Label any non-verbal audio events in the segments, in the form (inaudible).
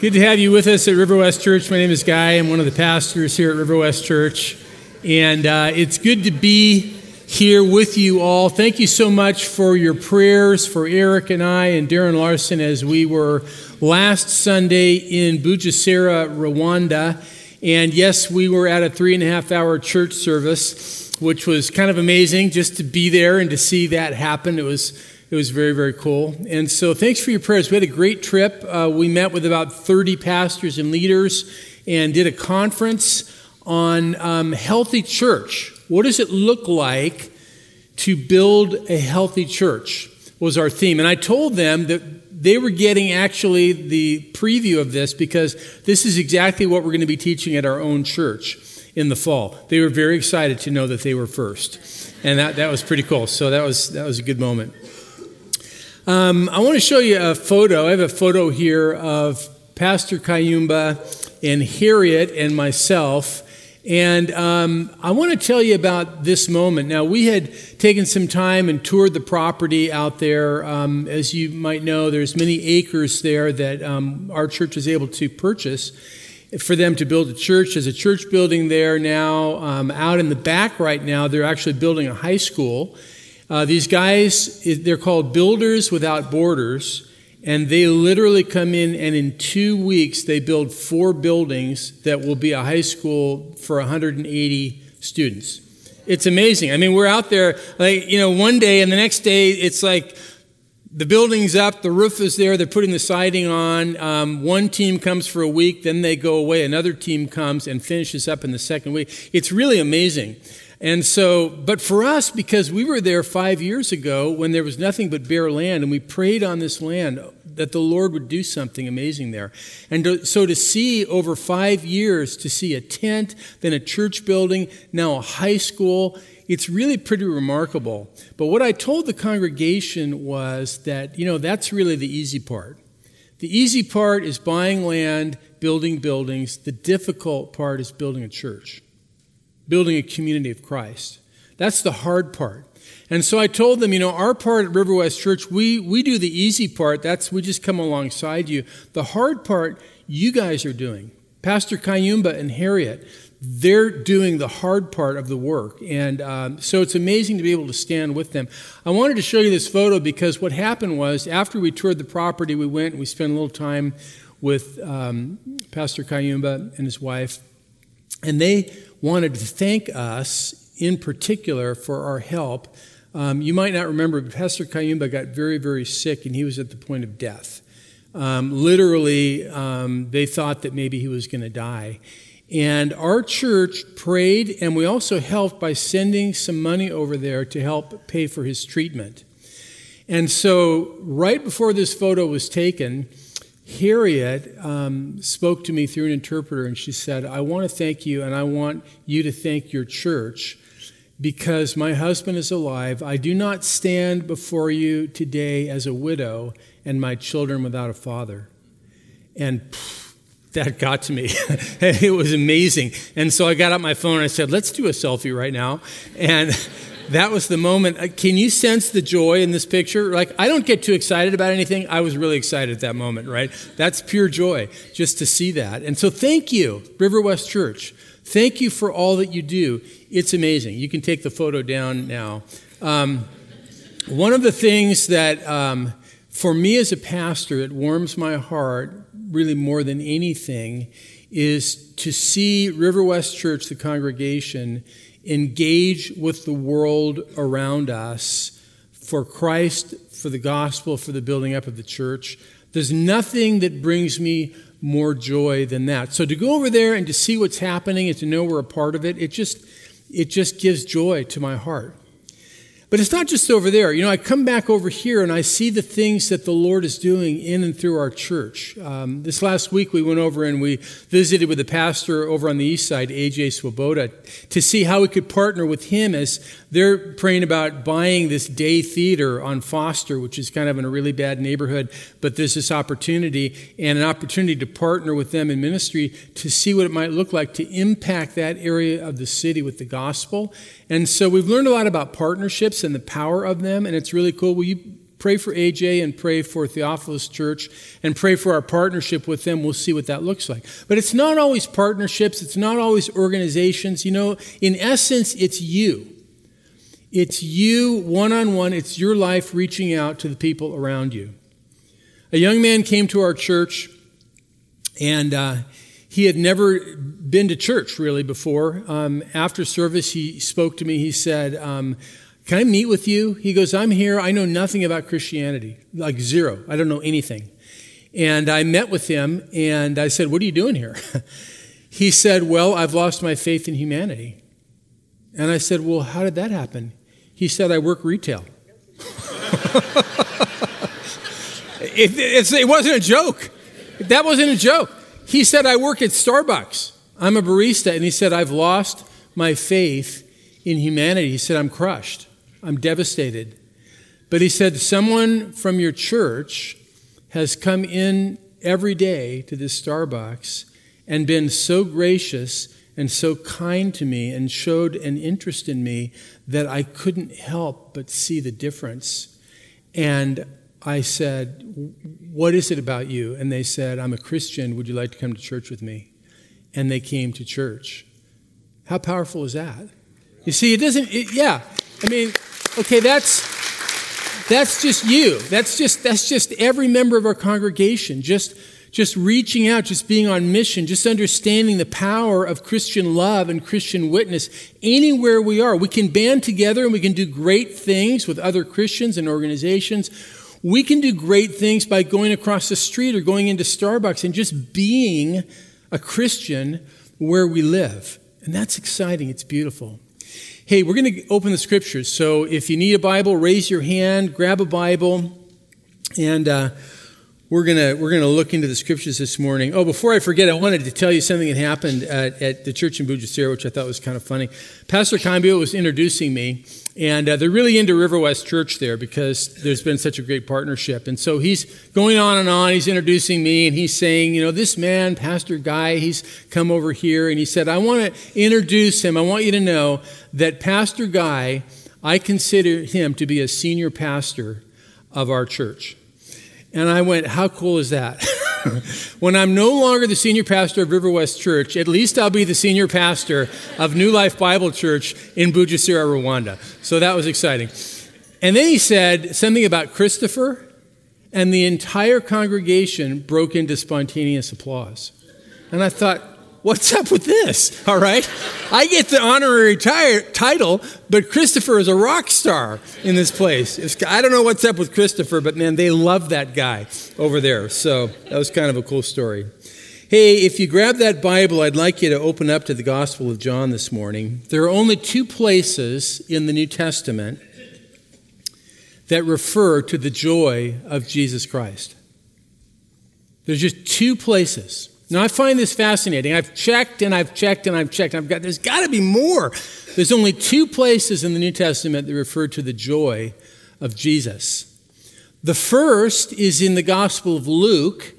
Good to have you with us at River West Church. My name is Guy. I'm one of the pastors here at River West Church. And uh, it's good to be here with you all. Thank you so much for your prayers for Eric and I and Darren Larson as we were last Sunday in Bugesera, Rwanda. And yes, we were at a three and a half hour church service, which was kind of amazing just to be there and to see that happen. It was it was very, very cool. And so, thanks for your prayers. We had a great trip. Uh, we met with about 30 pastors and leaders and did a conference on um, healthy church. What does it look like to build a healthy church? Was our theme. And I told them that they were getting actually the preview of this because this is exactly what we're going to be teaching at our own church in the fall. They were very excited to know that they were first. And that, that was pretty cool. So that was, that was a good moment. Um, I want to show you a photo. I have a photo here of Pastor Kayumba and Harriet and myself. And um, I want to tell you about this moment. Now, we had taken some time and toured the property out there. Um, as you might know, there's many acres there that um, our church is able to purchase for them to build a church. There's a church building there now. Um, out in the back right now, they're actually building a high school. Uh, these guys, they're called Builders Without Borders, and they literally come in and in two weeks they build four buildings that will be a high school for 180 students. It's amazing. I mean, we're out there, like, you know, one day and the next day it's like the building's up, the roof is there, they're putting the siding on. Um, one team comes for a week, then they go away. Another team comes and finishes up in the second week. It's really amazing. And so, but for us, because we were there five years ago when there was nothing but bare land, and we prayed on this land that the Lord would do something amazing there. And to, so to see over five years, to see a tent, then a church building, now a high school, it's really pretty remarkable. But what I told the congregation was that, you know, that's really the easy part. The easy part is buying land, building buildings. The difficult part is building a church building a community of Christ. That's the hard part. And so I told them, you know, our part at River West Church, we, we do the easy part. That's, we just come alongside you. The hard part, you guys are doing. Pastor Kayumba and Harriet, they're doing the hard part of the work. And um, so it's amazing to be able to stand with them. I wanted to show you this photo because what happened was after we toured the property, we went and we spent a little time with um, Pastor Kayumba and his wife. And they wanted to thank us in particular for our help. Um, you might not remember, but Pastor Kayumba got very, very sick and he was at the point of death. Um, literally, um, they thought that maybe he was going to die. And our church prayed, and we also helped by sending some money over there to help pay for his treatment. And so, right before this photo was taken, Harriet um, spoke to me through an interpreter, and she said, I want to thank you, and I want you to thank your church because my husband is alive. I do not stand before you today as a widow and my children without a father. And pff, that got to me. (laughs) it was amazing. And so I got out my phone and I said, let's do a selfie right now. And that was the moment. Uh, can you sense the joy in this picture? Like, I don't get too excited about anything. I was really excited at that moment, right? That's pure joy just to see that. And so, thank you, River West Church. Thank you for all that you do. It's amazing. You can take the photo down now. Um, one of the things that, um, for me as a pastor, it warms my heart really more than anything is to see River West Church, the congregation, engage with the world around us for Christ, for the gospel, for the building up of the church. There's nothing that brings me more joy than that. So to go over there and to see what's happening and to know we're a part of it, it just it just gives joy to my heart. But it's not just over there. You know, I come back over here and I see the things that the Lord is doing in and through our church. Um, this last week we went over and we visited with the pastor over on the east side, AJ Swoboda, to see how we could partner with him as they're praying about buying this day theater on Foster, which is kind of in a really bad neighborhood. But there's this opportunity and an opportunity to partner with them in ministry to see what it might look like to impact that area of the city with the gospel. And so we've learned a lot about partnerships and the power of them, and it's really cool. Will you Pray for AJ and pray for Theophilus Church and pray for our partnership with them. We'll see what that looks like. But it's not always partnerships, it's not always organizations. You know, in essence, it's you. It's you one on one, it's your life reaching out to the people around you. A young man came to our church and uh, he had never been to church really before. Um, after service, he spoke to me. He said, um, Can I meet with you? He goes, I'm here. I know nothing about Christianity, like zero. I don't know anything. And I met with him and I said, What are you doing here? (laughs) he said, Well, I've lost my faith in humanity. And I said, Well, how did that happen? He said, I work retail. (laughs) it, it wasn't a joke. That wasn't a joke. He said, I work at Starbucks. I'm a barista. And he said, I've lost my faith in humanity. He said, I'm crushed. I'm devastated. But he said, Someone from your church has come in every day to this Starbucks and been so gracious and so kind to me and showed an interest in me that I couldn't help but see the difference. And I said, What is it about you? And they said, I'm a Christian. Would you like to come to church with me? And they came to church. How powerful is that? You see, it doesn't, it, yeah. I mean, okay, that's. That's just you. That's just that's just every member of our congregation. Just just reaching out, just being on mission, just understanding the power of Christian love and Christian witness anywhere we are. We can band together and we can do great things with other Christians and organizations. We can do great things by going across the street or going into Starbucks and just being a Christian where we live. And that's exciting. It's beautiful. Hey, we're going to open the scriptures. So if you need a Bible, raise your hand, grab a Bible, and uh, we're gonna we're gonna look into the scriptures this morning. Oh, before I forget, I wanted to tell you something that happened at, at the church in Bugesera, which I thought was kind of funny. Pastor Kayumba was introducing me, and uh, they're really into River West Church there because there's been such a great partnership. And so he's going on and on. He's introducing me, and he's saying, you know, this man, Pastor Guy, he's come over here, and he said, I want to introduce him. I want you to know that Pastor Guy, I consider him to be a senior pastor of our church. And I went, How cool is that? (laughs) when I'm no longer the senior pastor of River West Church, at least I'll be the senior pastor of New Life Bible Church in Bugesera, Rwanda. So that was exciting. And then he said something about Christopher, and the entire congregation broke into spontaneous applause. And I thought, what's up with this? All right. I get the honorary title, but Christopher is a rock star in this place. It's, I don't know what's up with Christopher, but man, they love that guy over there. So that was kind of a cool story. Hey, if you grab that Bible, I'd like you to open up to the Gospel of John this morning. There are only two places in the New Testament that refer to the joy of Jesus Christ. There's just two places. Now, I find this fascinating. I've checked and I've checked and I've checked. I've got, there's got to be more. There's only two places in the New Testament that refer to the joy of Jesus. The first is in the Gospel of Luke,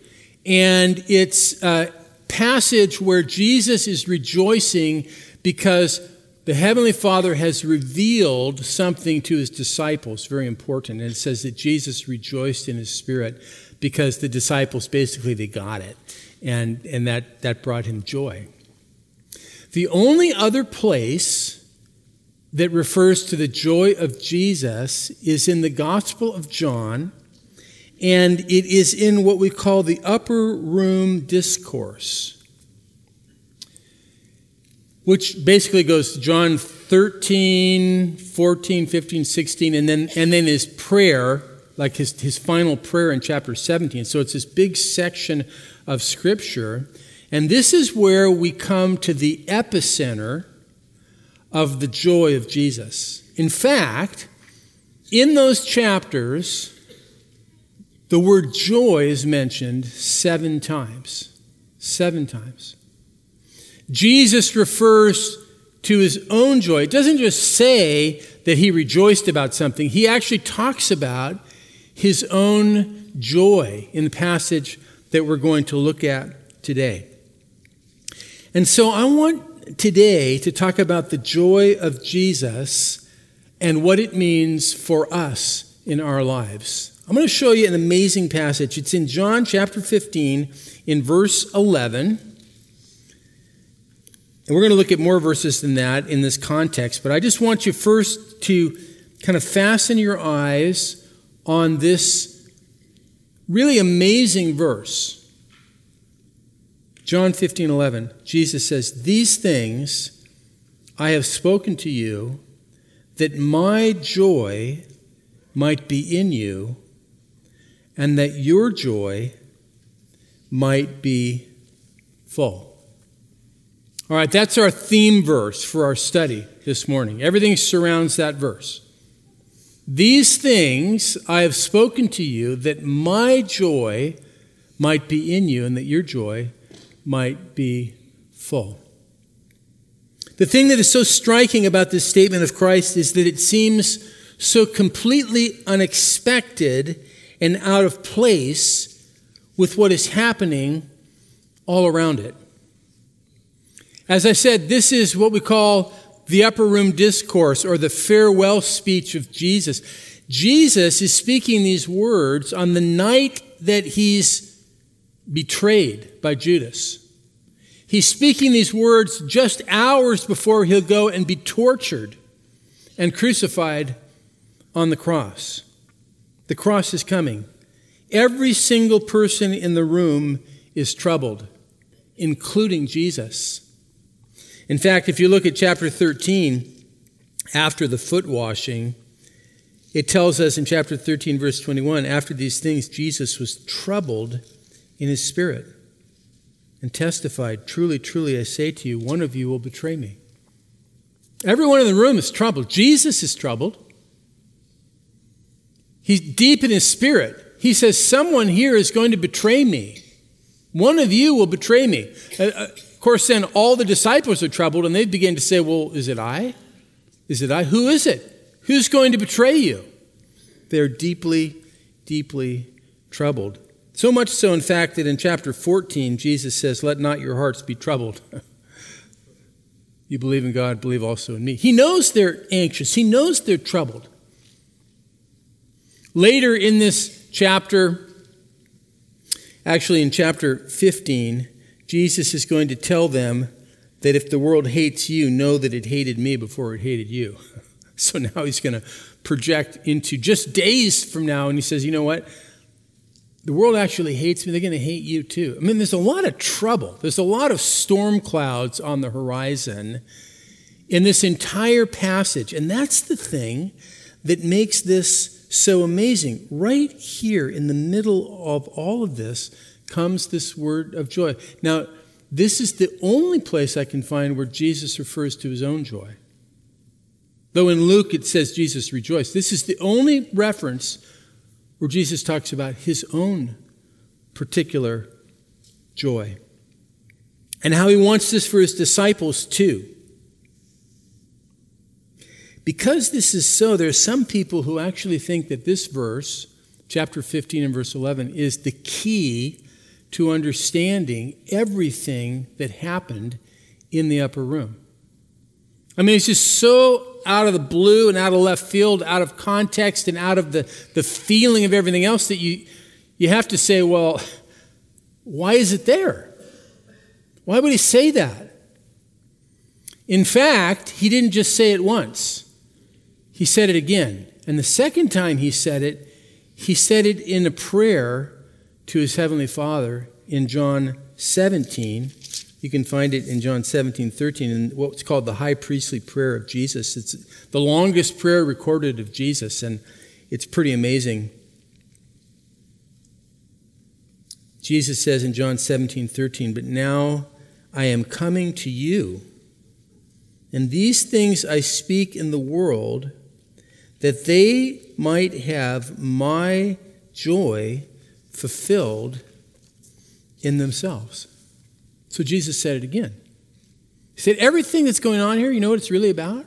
and it's a passage where Jesus is rejoicing because the Heavenly Father has revealed something to his disciples, very important. And it says that Jesus rejoiced in his spirit because the disciples basically they got it and, and that, that brought him joy. The only other place that refers to the joy of Jesus is in the Gospel of John, and it is in what we call the upper room discourse, which basically goes to John 13, 14, 15, 16, and then, and then his prayer, like his, his final prayer in chapter 17. So it's this big section of Scripture. And this is where we come to the epicenter of the joy of Jesus. In fact, in those chapters, the word joy is mentioned seven times. Seven times. Jesus refers to his own joy. It doesn't just say that he rejoiced about something, he actually talks about his own joy in the passage that we're going to look at today. And so I want today to talk about the joy of Jesus and what it means for us in our lives. I'm going to show you an amazing passage. It's in John chapter 15, in verse 11. And we're going to look at more verses than that in this context, but I just want you first to kind of fasten your eyes on this really amazing verse. John 15, 11, Jesus says, These things I have spoken to you, that my joy might be in you, and that your joy might be full. All right, that's our theme verse for our study this morning. Everything surrounds that verse. These things I have spoken to you that my joy might be in you and that your joy might be full. The thing that is so striking about this statement of Christ is that it seems so completely unexpected and out of place with what is happening all around it. As I said, this is what we call the upper room discourse or the farewell speech of Jesus. Jesus is speaking these words on the night that he's betrayed by Judas. He's speaking these words just hours before he'll go and be tortured and crucified on the cross. The cross is coming. Every single person in the room is troubled, including Jesus. In fact, if you look at chapter 13, after the foot washing, it tells us in chapter 13, verse 21 after these things, Jesus was troubled in his spirit and testified, Truly, truly, I say to you, one of you will betray me. Everyone in the room is troubled. Jesus is troubled. He's deep in his spirit. He says, Someone here is going to betray me. One of you will betray me. Uh, uh, course, then all the disciples are troubled and they begin to say, Well, is it I? Is it I? Who is it? Who's going to betray you? They're deeply, deeply troubled. So much so, in fact, that in chapter 14, Jesus says, Let not your hearts be troubled. (laughs) you believe in God, believe also in me. He knows they're anxious, he knows they're troubled. Later in this chapter, actually in chapter 15, Jesus is going to tell them that if the world hates you, know that it hated me before it hated you. (laughs) So now he's going to project into just days from now, and he says, You know what? the world actually hates me, they're going to hate you too. I mean, there's a lot of trouble. There's a lot of storm clouds on the horizon in this entire passage. And that's the thing that makes this so amazing. Right here in the middle of all of this comes this word of joy. Now, this is the only place I can find where Jesus refers to his own joy. Though in Luke it says Jesus rejoiced. This is the only reference where Jesus talks about his own particular joy and how he wants this for his disciples too. Because this is so, there are some people who actually think that this verse, chapter 15 and verse 11, is the key to understanding everything that happened in the upper room. I mean, it's just so out of the blue and out of left field, out of context and out of the, the feeling of everything else that you, you have to say, well, why is it there? Why would he say that? In fact, he didn't just say it once, he said it again. And the second time he said it, he said it in a prayer to his heavenly Father in John 17. You can find it in John 17, 13, in what's called the high priestly prayer of Jesus. It's the longest prayer recorded of Jesus, and it's pretty amazing. Jesus says in John 17, 13, But now I am coming to you, and these things I speak in the world, that they might have my joy fulfilled in themselves. So Jesus said it again. He said, Everything that's going on here, you know what it's really about?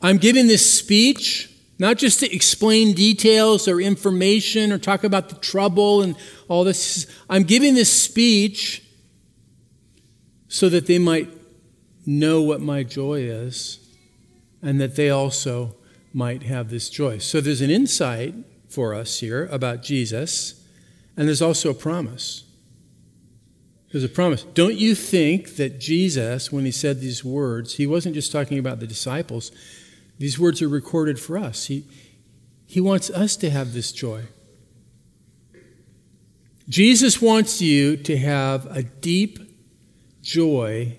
I'm giving this speech not just to explain details or information or talk about the trouble and all this. I'm giving this speech so that they might know what my joy is and that they also might have this joy. So there's an insight for us here about Jesus, and there's also a promise. There's a promise. Don't you think that Jesus, when he said these words, he wasn't just talking about the disciples, these words are recorded for us. He, he wants us to have this joy. Jesus wants you to have a deep joy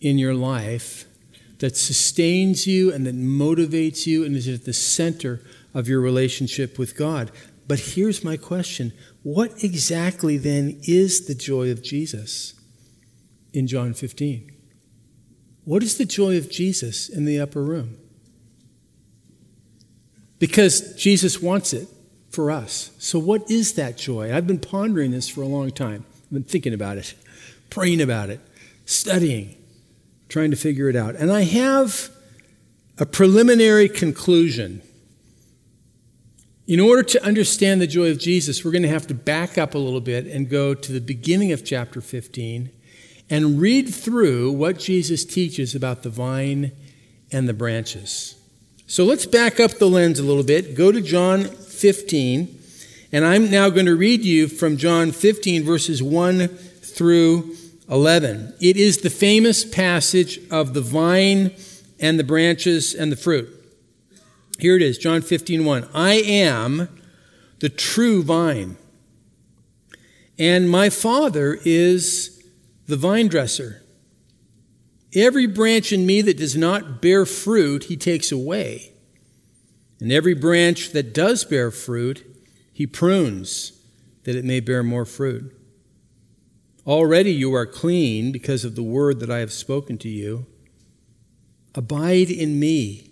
in your life that sustains you and that motivates you and is at the center of your relationship with God. But here's my question What exactly then is the joy of Jesus in John 15? What is the joy of Jesus in the upper room? Because Jesus wants it for us. So, what is that joy? I've been pondering this for a long time. I've been thinking about it, praying about it, studying, trying to figure it out. And I have a preliminary conclusion in order to understand the joy of Jesus, we're going to have to back up a little bit and go to the beginning of chapter 15 and read through what Jesus teaches about the vine and the branches. So let's back up the lens a little bit. Go to John 15, and I'm now going to read you from John 15, verses 1 through 11. It is the famous passage of the vine and the branches and the fruit. Here it is, John 15, 1. I am the true vine, and my Father is the vine dresser. Every branch in me that does not bear fruit, he takes away. And every branch that does bear fruit, he prunes, that it may bear more fruit. Already you are clean because of the word that I have spoken to you. Abide in me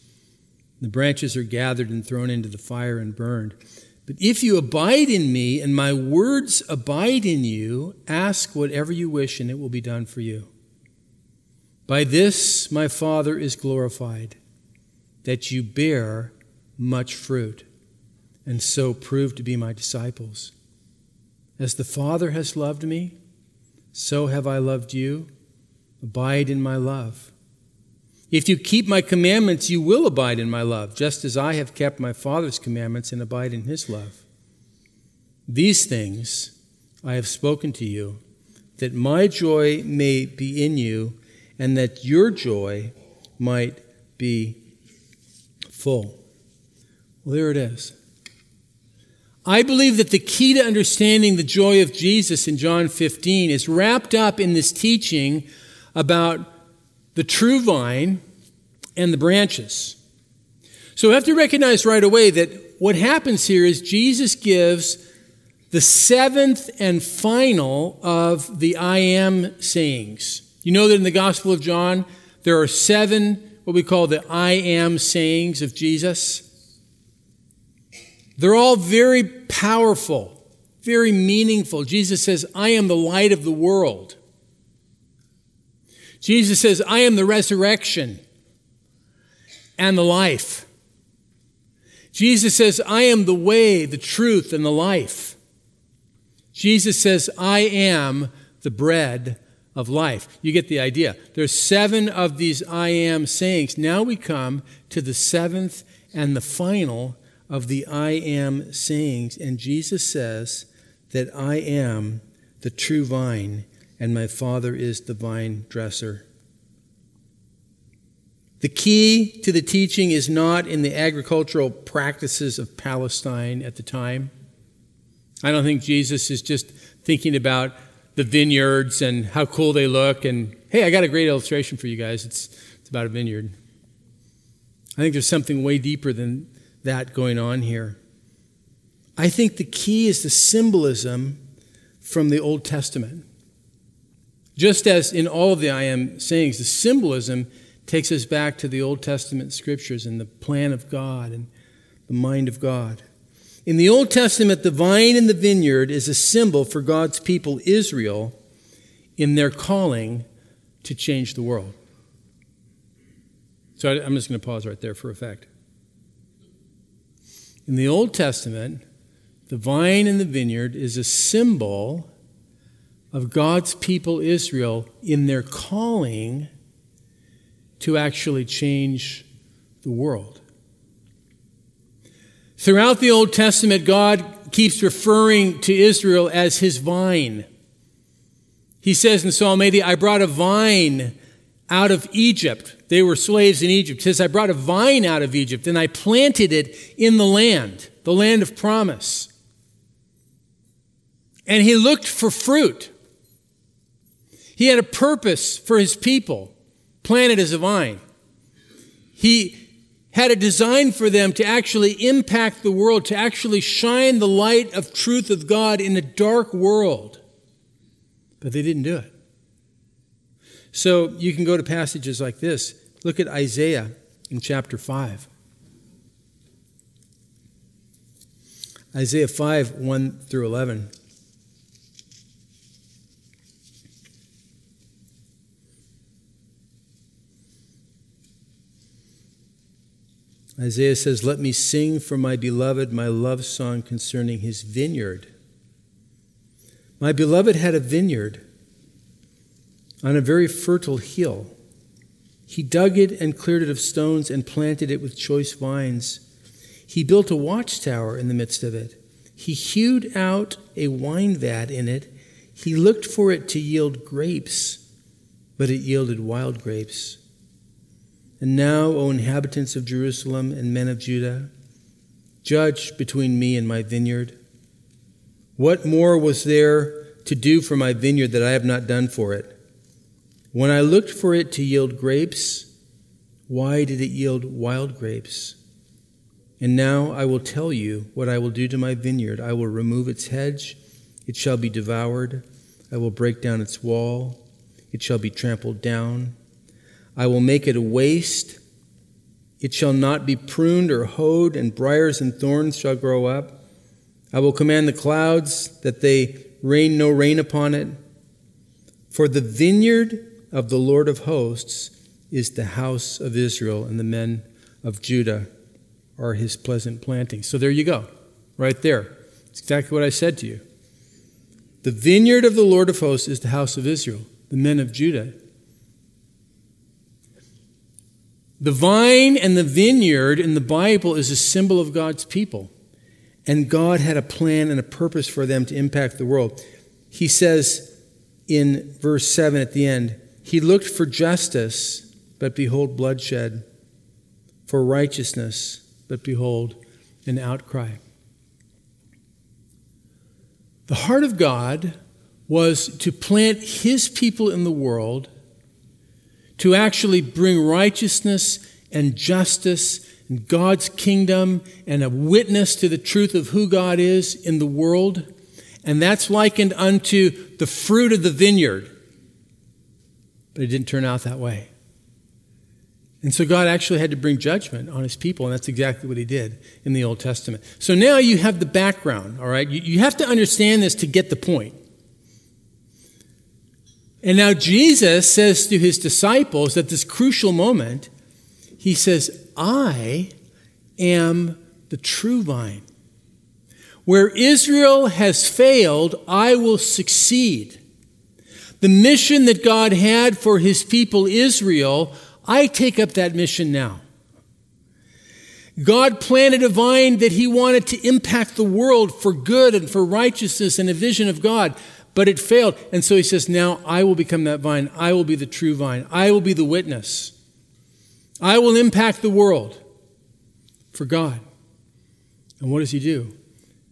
The branches are gathered and thrown into the fire and burned. But if you abide in me and my words abide in you, ask whatever you wish and it will be done for you. By this my Father is glorified, that you bear much fruit, and so prove to be my disciples. As the Father has loved me, so have I loved you. Abide in my love. If you keep my commandments, you will abide in my love, just as I have kept my Father's commandments and abide in his love. These things I have spoken to you, that my joy may be in you, and that your joy might be full. Well, there it is. I believe that the key to understanding the joy of Jesus in John 15 is wrapped up in this teaching about the true vine and the branches. So we have to recognize right away that what happens here is Jesus gives the seventh and final of the I am sayings. You know that in the Gospel of John, there are seven, what we call the I am sayings of Jesus. They're all very powerful, very meaningful. Jesus says, I am the light of the world. Jesus says, I am the resurrection and the life. Jesus says, I am the way, the truth, and the life. Jesus says, I am the bread of life. You get the idea. There's seven of these I am sayings. Now we come to the seventh and the final of the I am sayings. And Jesus says that I am the true vine and my Father is the vine dresser. The key to the teaching is not in the agricultural practices of Palestine at the time. I don't think Jesus is just thinking about the vineyards and how cool they look and hey, I got a great illustration for you guys. It's, it's about a vineyard. I think there's something way deeper than that going on here. I think the key is the symbolism from the Old Testament. Just as in all of the I am sayings, the symbolism takes us back to the Old Testament scriptures and the plan of God and the mind of God. In the Old Testament, the vine and the vineyard is a symbol for God's people, Israel, in their calling to change the world. So I'm just going to pause right there for effect. In the Old Testament, the vine and the vineyard is a symbol of God's people, Israel, in their calling to actually change the world. Throughout the Old Testament, God keeps referring to Israel as his vine. He says in Psalm 80, I brought a vine out of Egypt. They were slaves in Egypt. He says, I brought a vine out of Egypt and I planted it in the land, the land of promise. And he looked for fruit. He had a purpose for his people, planted as a vine. He had a design for them to actually impact the world, to actually shine the light of truth of God in a dark world. But they didn't do it. So you can go to passages like this. Look at Isaiah in chapter 5. Isaiah 5, 1 through 11. Isaiah says, Let me sing for my beloved my love song concerning his vineyard. My beloved had a vineyard on a very fertile hill. He dug it and cleared it of stones and planted it with choice vines. He built a watchtower in the midst of it. He hewed out a wine vat in it. He looked for it to yield grapes, but it yielded wild grapes. And now, O inhabitants of Jerusalem and men of Judah, judge between me and my vineyard. What more was there to do for my vineyard that I have not done for it? When I looked for it to yield grapes, why did it yield wild grapes? And now I will tell you what I will do to my vineyard. I will remove its hedge, it shall be devoured. I will break down its wall, it shall be trampled down. I will make it a waste. It shall not be pruned or hoed, and briers and thorns shall grow up. I will command the clouds that they rain no rain upon it. For the vineyard of the Lord of hosts is the house of Israel, and the men of Judah are his pleasant planting. So there you go, right there. It's exactly what I said to you. The vineyard of the Lord of hosts is the house of Israel, the men of Judah The vine and the vineyard in the Bible is a symbol of God's people. And God had a plan and a purpose for them to impact the world. He says in verse 7 at the end, He looked for justice, but behold, bloodshed, for righteousness, but behold, an outcry. The heart of God was to plant His people in the world to actually bring righteousness and justice and God's kingdom and a witness to the truth of who God is in the world. And that's likened unto the fruit of the vineyard. But it didn't turn out that way. And so God actually had to bring judgment on his people, and that's exactly what he did in the Old Testament. So now you have the background, all right? You, you have to understand this to get the point. And now Jesus says to his disciples at this crucial moment, he says, I am the true vine. Where Israel has failed, I will succeed. The mission that God had for his people Israel, I take up that mission now. God planted a vine that he wanted to impact the world for good and for righteousness and a vision of God but it failed. And so he says, Now I will become that vine. I will be the true vine. I will be the witness. I will impact the world for God. And what does he do?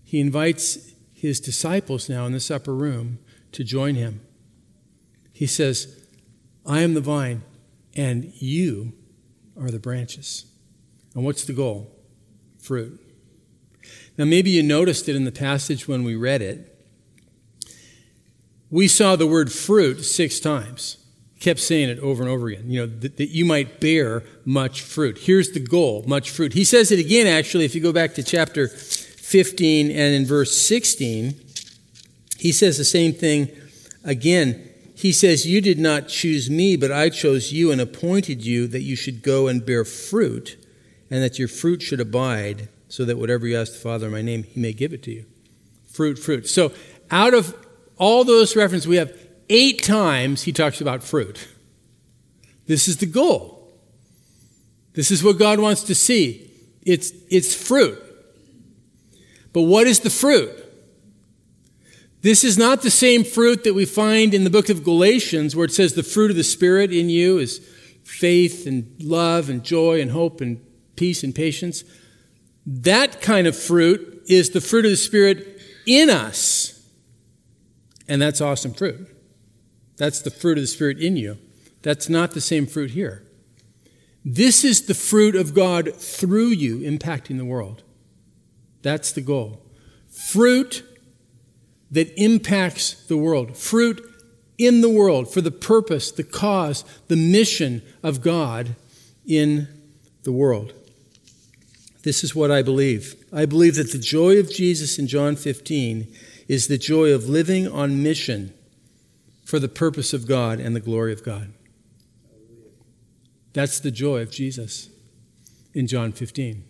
He invites his disciples now in this upper room to join him. He says, I am the vine, and you are the branches. And what's the goal? Fruit. Now, maybe you noticed it in the passage when we read it we saw the word fruit six times kept saying it over and over again, you know, that, that, you might bear much fruit. Here's the goal much fruit. He says it again, actually, if you go back to chapter 15 and in verse 16, he says the same thing again. He says, You did not choose me, but I chose you and appointed you that you should go and bear fruit, and that your fruit should abide, so that whatever you ask the Father in my name, he may give it to you. Fruit, fruit. So, out of all those references, we have eight times he talks about fruit. This is the goal. This is what God wants to see. It's, it's fruit. But what is the fruit? This is not the same fruit that we find in the book of Galatians, where it says the fruit of the Spirit in you is faith and love and joy and hope and peace and patience. That kind of fruit is the fruit of the Spirit in us. And that's awesome fruit. That's the fruit of the Spirit in you. That's not the same fruit here. This is the fruit of God through you impacting the world. That's the goal. Fruit that impacts the world. Fruit in the world for the purpose, the cause, the mission of God in the world. This is what I believe. I believe that the joy of Jesus in John 15 is the joy of living on mission for the purpose of God and the glory of God. That's the joy of Jesus in John 15.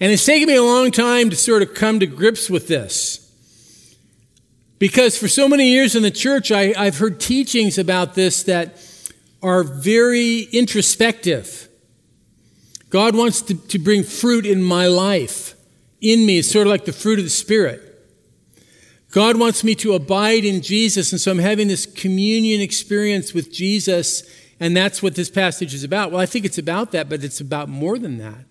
And it's taken me a long time to sort of come to grips with this. Because for so many years in the church, I, have heard teachings about this that are very introspective. God wants to, to bring fruit in my life, in me. It's sort of like the fruit of the Spirit. God wants me to abide in Jesus, and so I'm having this communion experience with Jesus, and that's what this passage is about. Well, I think it's about that, but it's about more than that.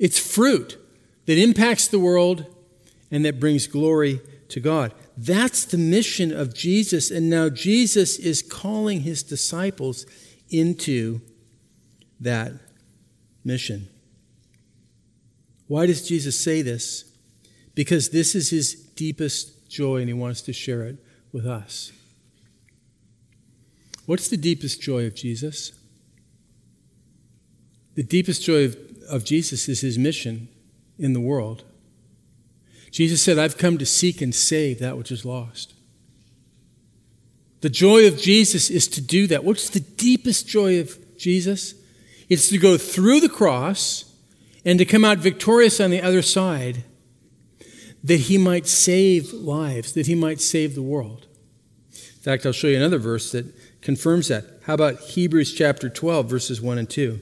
It's fruit that impacts the world and that brings glory to God. That's the mission of Jesus, and now Jesus is calling his disciples into that mission. Why does Jesus say this? Because this is his deepest joy and he wants to share it with us. What's the deepest joy of Jesus? The deepest joy of, of Jesus is his mission in the world. Jesus said, I've come to seek and save that which is lost. The joy of Jesus is to do that. What's the deepest joy of Jesus? It's to go through the cross and to come out victorious on the other side that he might save lives, that he might save the world. In fact, I'll show you another verse that confirms that. How about Hebrews chapter 12, verses 1 and 2?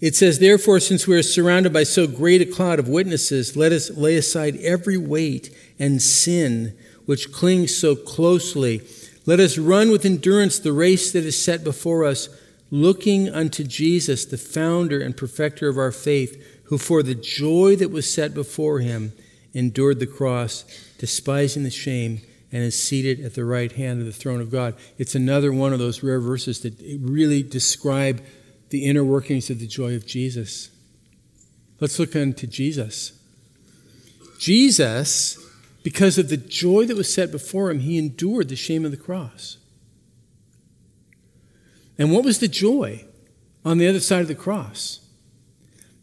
It says, Therefore, since we are surrounded by so great a cloud of witnesses, let us lay aside every weight and sin which clings so closely. Let us run with endurance the race that is set before us, looking unto Jesus, the founder and perfecter of our faith who for the joy that was set before him endured the cross, despising the shame, and is seated at the right hand of the throne of God. It's another one of those rare verses that really describe the inner workings of the joy of Jesus. Let's look unto Jesus. Jesus, because of the joy that was set before him, he endured the shame of the cross. And what was the joy on the other side of the cross?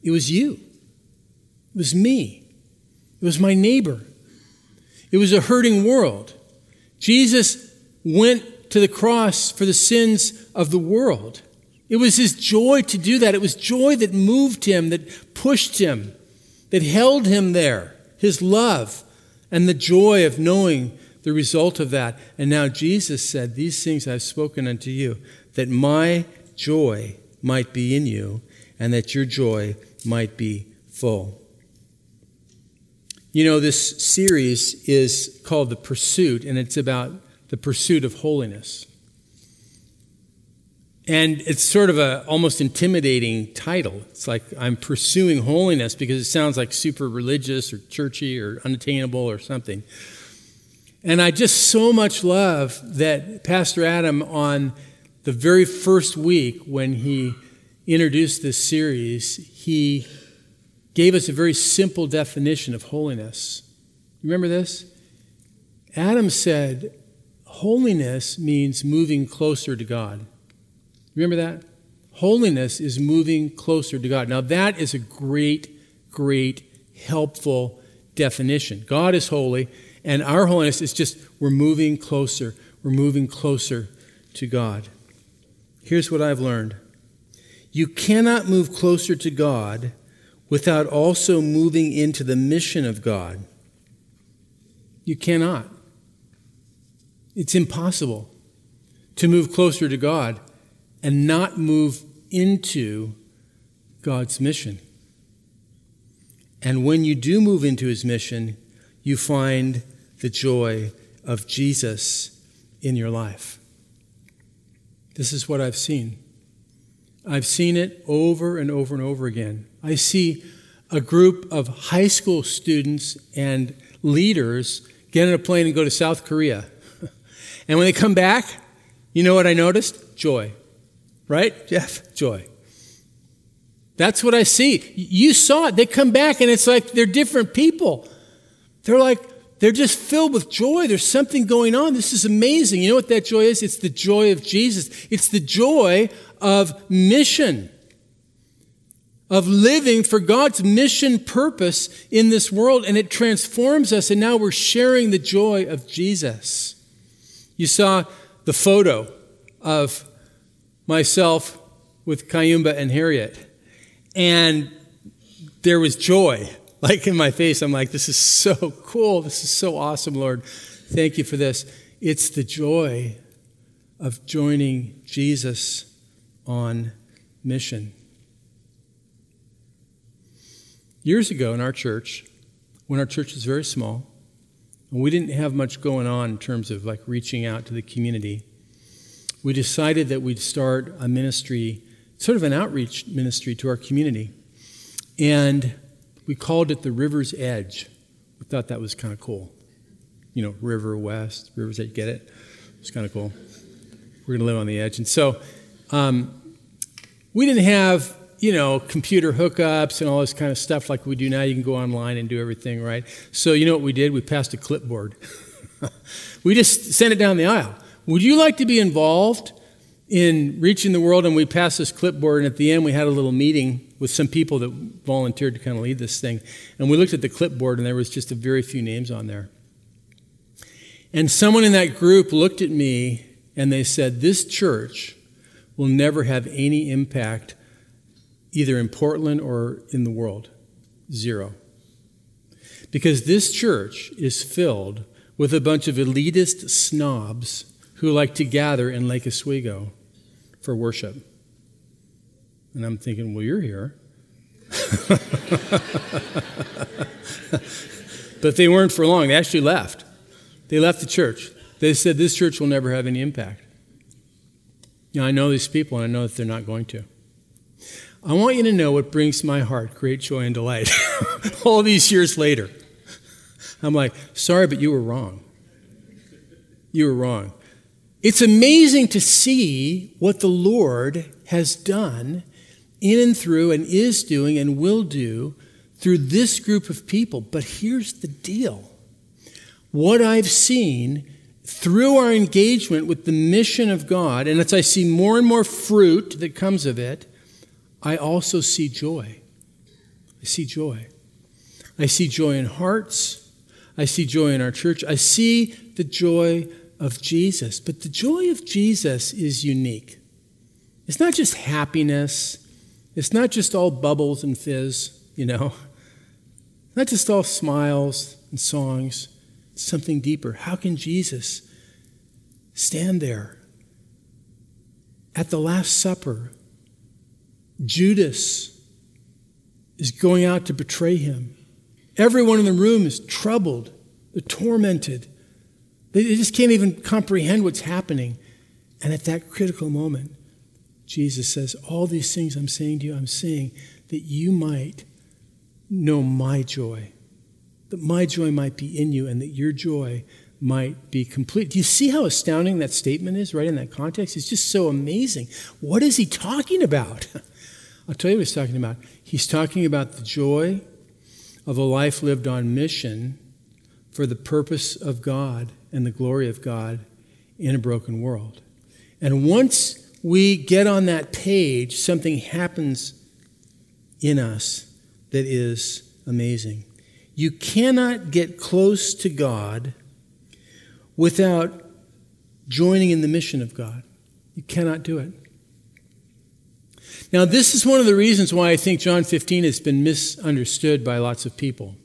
It was you. It was me. It was my neighbor. It was a hurting world. Jesus went to the cross for the sins of the world. It was his joy to do that. It was joy that moved him, that pushed him, that held him there. His love and the joy of knowing the result of that. And now Jesus said, These things I've spoken unto you, that my joy might be in you, and that your joy might be full. You know, this series is called The Pursuit, and it's about the pursuit of holiness. And it's sort of a almost intimidating title. It's like I'm pursuing holiness because it sounds like super religious or churchy or unattainable or something. And I just so much love that Pastor Adam on the very first week when he introduced this series, he gave us a very simple definition of holiness. Remember this? Adam said, Holiness means moving closer to God. Remember that? Holiness is moving closer to God. Now, that is a great, great, helpful definition. God is holy, and our holiness is just we're moving closer. We're moving closer to God. Here's what I've learned you cannot move closer to God without also moving into the mission of God. You cannot. It's impossible to move closer to God and not move into God's mission. And when you do move into his mission, you find the joy of Jesus in your life. This is what I've seen. I've seen it over and over and over again. I see a group of high school students and leaders get on a plane and go to South Korea. (laughs) and when they come back, you know what I noticed? Joy. Right, Jeff? Joy. That's what I see. You saw it. They come back and it's like they're different people. They're like, they're just filled with joy. There's something going on. This is amazing. You know what that joy is? It's the joy of Jesus. It's the joy of mission, of living for God's mission purpose in this world. And it transforms us. And now we're sharing the joy of Jesus. You saw the photo of myself with Kayumba and Harriet. And there was joy like in my face. I'm like, this is so cool. This is so awesome, Lord. Thank you for this. It's the joy of joining Jesus on mission. Years ago in our church, when our church was very small, and we didn't have much going on in terms of like reaching out to the community, we decided that we'd start a ministry, sort of an outreach ministry to our community. And we called it the River's Edge. We thought that was kind of cool. You know, River West, River's Edge, get it? It's kind of cool. We're going to live on the edge. And so um, we didn't have, you know, computer hookups and all this kind of stuff like we do now. You can go online and do everything, right? So you know what we did? We passed a clipboard. (laughs) we just sent it down the aisle. Would you like to be involved in reaching the world? And we passed this clipboard, and at the end, we had a little meeting with some people that volunteered to kind of lead this thing. And we looked at the clipboard, and there was just a very few names on there. And someone in that group looked at me and they said, This church will never have any impact either in Portland or in the world. Zero. Because this church is filled with a bunch of elitist snobs who like to gather in Lake Oswego for worship. And I'm thinking, well, you're here. (laughs) but they weren't for long. They actually left. They left the church. They said, this church will never have any impact. You know, I know these people, and I know that they're not going to. I want you to know what brings my heart great joy and delight (laughs) all these years later. I'm like, sorry, but you were wrong. You were wrong. It's amazing to see what the Lord has done in and through and is doing and will do through this group of people. But here's the deal what I've seen through our engagement with the mission of God, and as I see more and more fruit that comes of it, I also see joy. I see joy. I see joy in hearts. I see joy in our church. I see the joy of Jesus. But the joy of Jesus is unique. It's not just happiness, it's not just all bubbles and fizz, you know, (laughs) not just all smiles and songs. Something deeper. How can Jesus stand there at the Last Supper? Judas is going out to betray him. Everyone in the room is troubled, they're tormented. They just can't even comprehend what's happening. And at that critical moment, Jesus says, All these things I'm saying to you, I'm saying that you might know my joy, that my joy might be in you, and that your joy might be complete. Do you see how astounding that statement is right in that context? It's just so amazing. What is he talking about? (laughs) I'll tell you what he's talking about. He's talking about the joy of a life lived on mission for the purpose of God and the glory of God in a broken world. And once we get on that page, something happens in us that is amazing. You cannot get close to God without joining in the mission of God. You cannot do it. Now, this is one of the reasons why I think John 15 has been misunderstood by lots of people.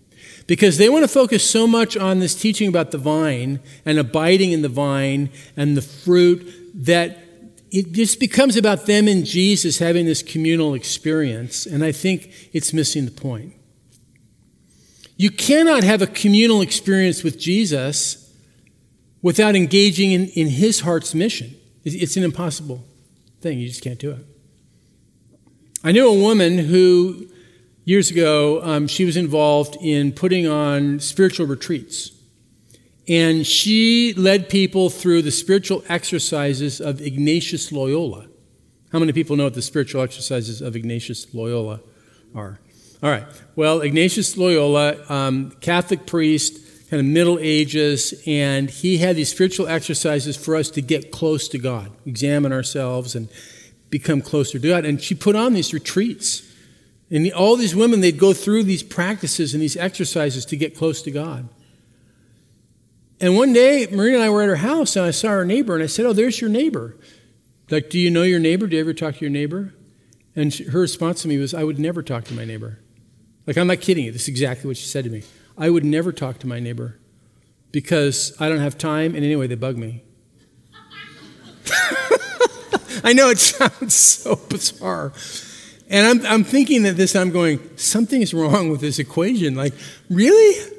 Because they want to focus so much on this teaching about the vine and abiding in the vine and the fruit that it just becomes about them and Jesus having this communal experience. And I think it's missing the point. You cannot have a communal experience with Jesus without engaging in, in his heart's mission. It's an impossible thing. You just can't do it. I knew a woman who, years ago, um, she was involved in putting on spiritual retreats. And she led people through the spiritual exercises of Ignatius Loyola. How many people know what the spiritual exercises of Ignatius Loyola are? All right. Well, Ignatius Loyola, um, Catholic priest, kind of Middle Ages, and he had these spiritual exercises for us to get close to God, examine ourselves, and become closer to God. And she put on these retreats. And all these women, they'd go through these practices and these exercises to get close to God. And one day, Marina and I were at her house, and I saw her neighbor, and I said, Oh, there's your neighbor. Like, do you know your neighbor? Do you ever talk to your neighbor? And she, her response to me was, I would never talk to my neighbor. Like, I'm not kidding you. This is exactly what she said to me. I would never talk to my neighbor because I don't have time, and anyway, they bug me. (laughs) I know it sounds so bizarre. And I'm, I'm thinking that this, I'm going, something's wrong with this equation. Like, really?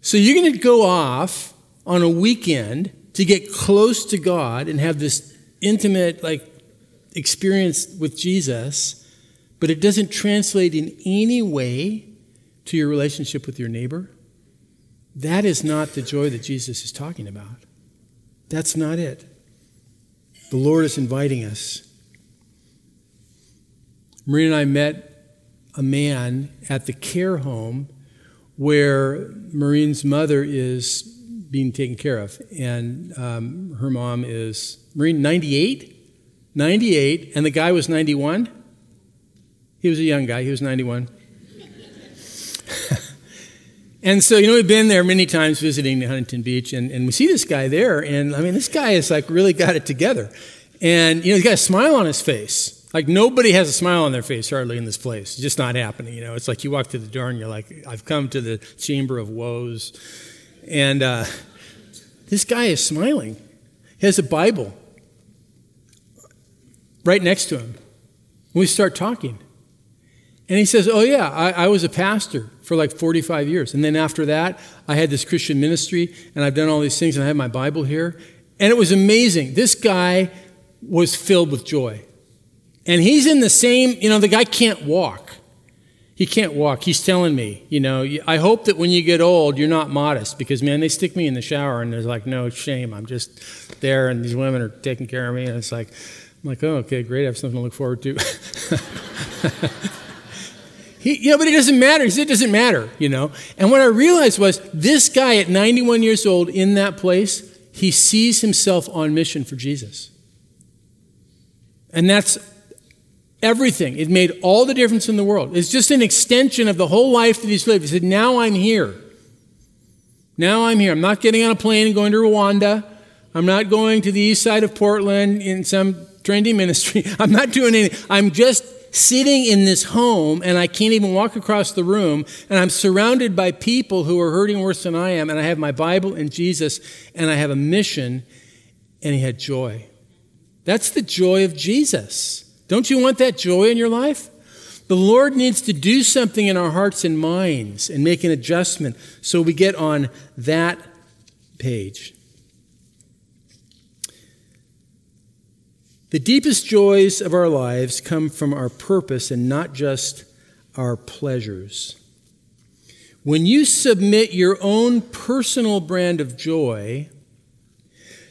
So you're going to go off on a weekend to get close to God and have this intimate, like, experience with Jesus, but it doesn't translate in any way to your relationship with your neighbor? That is not the joy that Jesus is talking about. That's not it. The Lord is inviting us. Maria and I met a man at the care home where Marine's mother is being taken care of. And um, her mom is, Marine, 98? 98, and the guy was 91? He was a young guy, he was 91. (laughs) and so, you know, we've been there many times visiting Huntington Beach, and, and we see this guy there, and I mean, this guy has like really got it together. And, you know, he's got a smile on his face. Like nobody has a smile on their face hardly in this place. It's just not happening. You know, it's like you walk through the door and you're like, I've come to the chamber of woes. And uh, this guy is smiling. He has a Bible right next to him. We start talking. And he says, Oh, yeah, I, I, was a pastor for like 45 years. And then after that, I had this Christian ministry and I've done all these things and I have my Bible here. And it was amazing. This guy was filled with joy. And he's in the same, you know, the guy can't walk. He can't walk. He's telling me, you know, I hope that when you get old, you're not modest because, man, they stick me in the shower and there's like, no shame. I'm just there and these women are taking care of me. And it's like, I'm like, oh, okay, great. I have something to look forward to. (laughs) he, you know, but it doesn't matter. He said it doesn't matter, you know. And what I realized was this guy at 91 years old in that place, he sees himself on mission for Jesus. And that's everything. It made all the difference in the world. It's just an extension of the whole life that he's lived. He said, Now I'm here. Now I'm here. I'm not getting on a plane and going to Rwanda. I'm not going to the east side of Portland in some trendy ministry. (laughs) I'm not doing anything. I'm just sitting in this home and I can't even walk across the room and I'm surrounded by people who are hurting worse than I am and I have my Bible and Jesus and I have a mission and he had joy. That's the joy of Jesus. Don't you want that joy in your life? The Lord needs to do something in our hearts and minds and make an adjustment so we get on that page. The deepest joys of our lives come from our purpose and not just our pleasures. When you submit your own personal brand of joy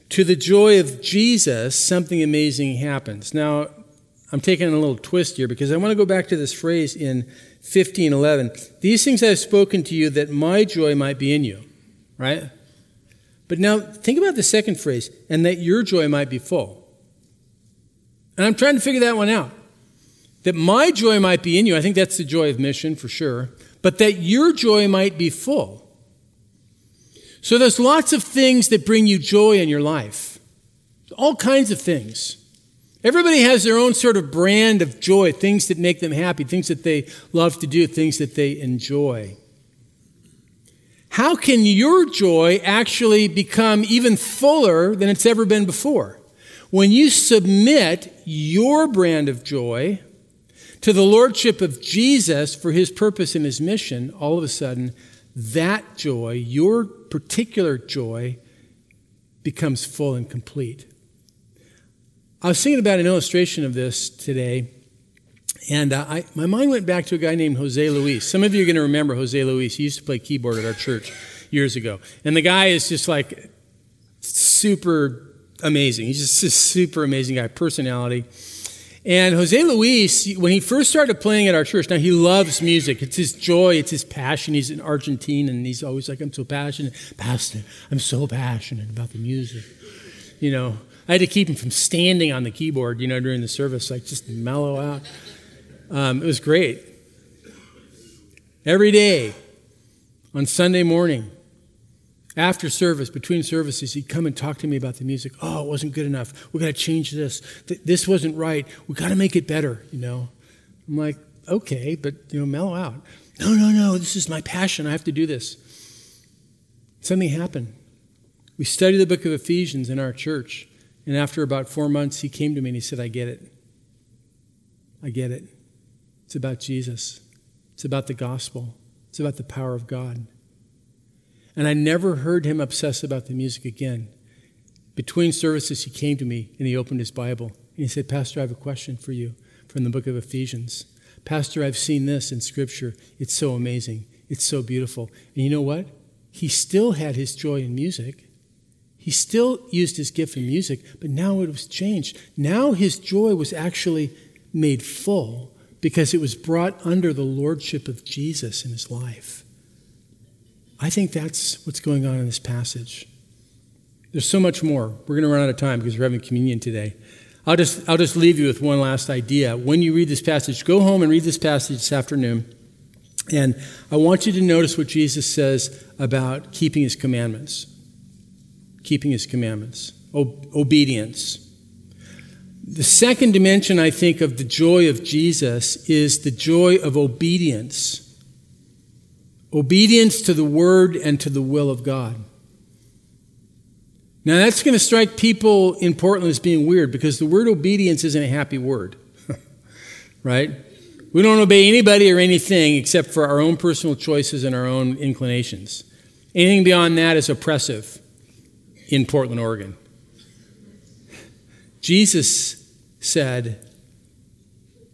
to the joy of Jesus, something amazing happens. Now, I'm taking a little twist here because I want to go back to this phrase in 1511. These things I have spoken to you that my joy might be in you, right? But now think about the second phrase, and that your joy might be full. And I'm trying to figure that one out. That my joy might be in you. I think that's the joy of mission for sure. But that your joy might be full. So there's lots of things that bring you joy in your life. All kinds of things. Everybody has their own sort of brand of joy, things that make them happy, things that they love to do, things that they enjoy. How can your joy actually become even fuller than it's ever been before? When you submit your brand of joy to the lordship of Jesus for his purpose and his mission, all of a sudden, that joy, your particular joy, becomes full and complete. I was thinking about an illustration of this today, and uh, I, my mind went back to a guy named Jose Luis. Some of you are going to remember Jose Luis. He used to play keyboard at our church years ago. And the guy is just like super amazing. He's just a super amazing guy, personality. And Jose Luis, when he first started playing at our church, now he loves music. It's his joy, it's his passion. He's an Argentine, and he's always like, I'm so passionate. Pastor, I'm so passionate about the music. You know, I had to keep him from standing on the keyboard, you know, during the service, like just mellow out. Um, it was great. Every day on Sunday morning, after service, between services, he'd come and talk to me about the music. Oh, it wasn't good enough. We got to change this. This wasn't right. We got to make it better, you know. I'm like, okay, but, you know, mellow out. No, no, no, this is my passion. I have to do this. Something happened. We studied the book of Ephesians in our church. And after about four months, he came to me and he said, I get it. I get it. It's about Jesus, it's about the gospel, it's about the power of God. And I never heard him obsess about the music again. Between services, he came to me and he opened his Bible. And he said, Pastor, I have a question for you from the book of Ephesians. Pastor, I've seen this in Scripture. It's so amazing. It's so beautiful. And you know what? He still had his joy in music. He still used his gift in music, but now it was changed. Now his joy was actually made full because it was brought under the lordship of Jesus in his life. I think that's what's going on in this passage. There's so much more. We're going to run out of time because we're having communion today. I'll just, I'll just leave you with one last idea. When you read this passage, go home and read this passage this afternoon. And I want you to notice what Jesus says about keeping his commandments keeping his commandments, obedience. The second dimension, I think, of the joy of Jesus is the joy of obedience. Obedience to the word and to the will of God. Now, that's going to strike people in Portland as being weird because the word obedience isn't a happy word, (laughs) right? We don't obey anybody or anything except for our own personal choices and our own inclinations. Anything beyond that is oppressive in Portland, Oregon. (laughs) Jesus said,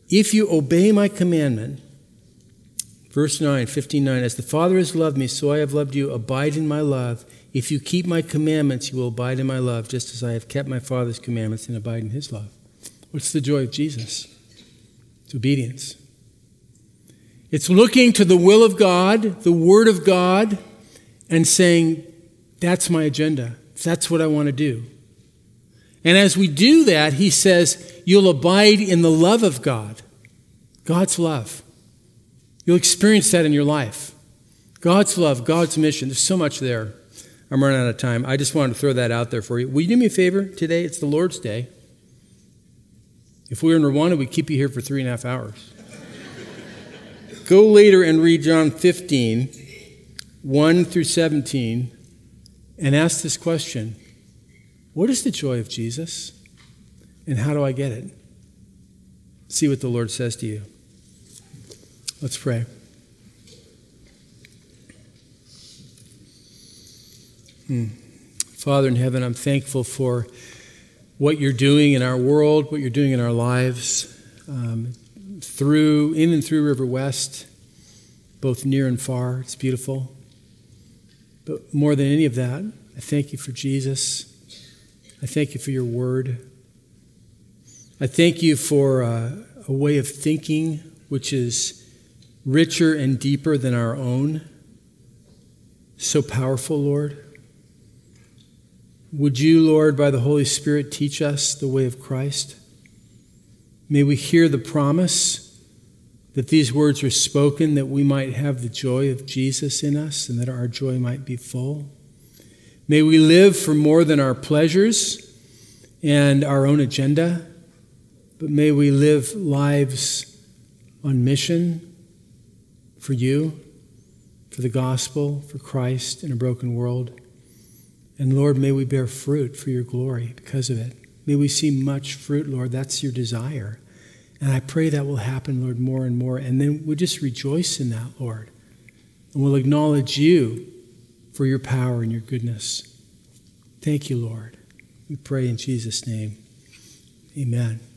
If you obey my commandment, verse 9, 15 9, as the Father has loved me, so I have loved you, abide in my love. If you keep my commandments, you will abide in my love, just as I have kept my Father's commandments and abide in his love. What's the joy of Jesus? It's obedience. It's looking to the will of God, the Word of God, and saying, That's my agenda. That's what I want to do. And as we do that, he says, you'll abide in the love of God, God's love. You'll experience that in your life. God's love, God's mission. There's so much there. I'm running out of time. I just wanted to throw that out there for you. Will you do me a favor today? It's the Lord's Day. If we were in Rwanda, we'd keep you here for three and a half hours. Go later and read John 15, 1 through 17 and ask this question What is the joy of Jesus? And how do I get it? See what the Lord says to you. Let's pray. Hmm. Father in heaven, I'm thankful for what you're doing in our world, what you're doing in our lives, um, through in and through River West, both near and far. It's beautiful. But more than any of that, I thank you for Jesus. I thank you for your word. I thank you for uh, a way of thinking which is richer and deeper than our own. So powerful, Lord. Would you, Lord, by the Holy Spirit, teach us the way of Christ? May we hear the promise that these words are spoken that we might have the joy of Jesus in us and that our joy might be full. May we live for more than our pleasures and our own agenda, but may we live lives on mission for you, for the gospel, for Christ in a broken world. And Lord, may we bear fruit for your glory because of it. May we see much fruit, Lord. That's your desire. And I pray that will happen, Lord, more and more. And then we'll just rejoice in that, Lord. And we'll acknowledge you for your power and your goodness. Thank you, Lord. We pray in Jesus' name. Amen.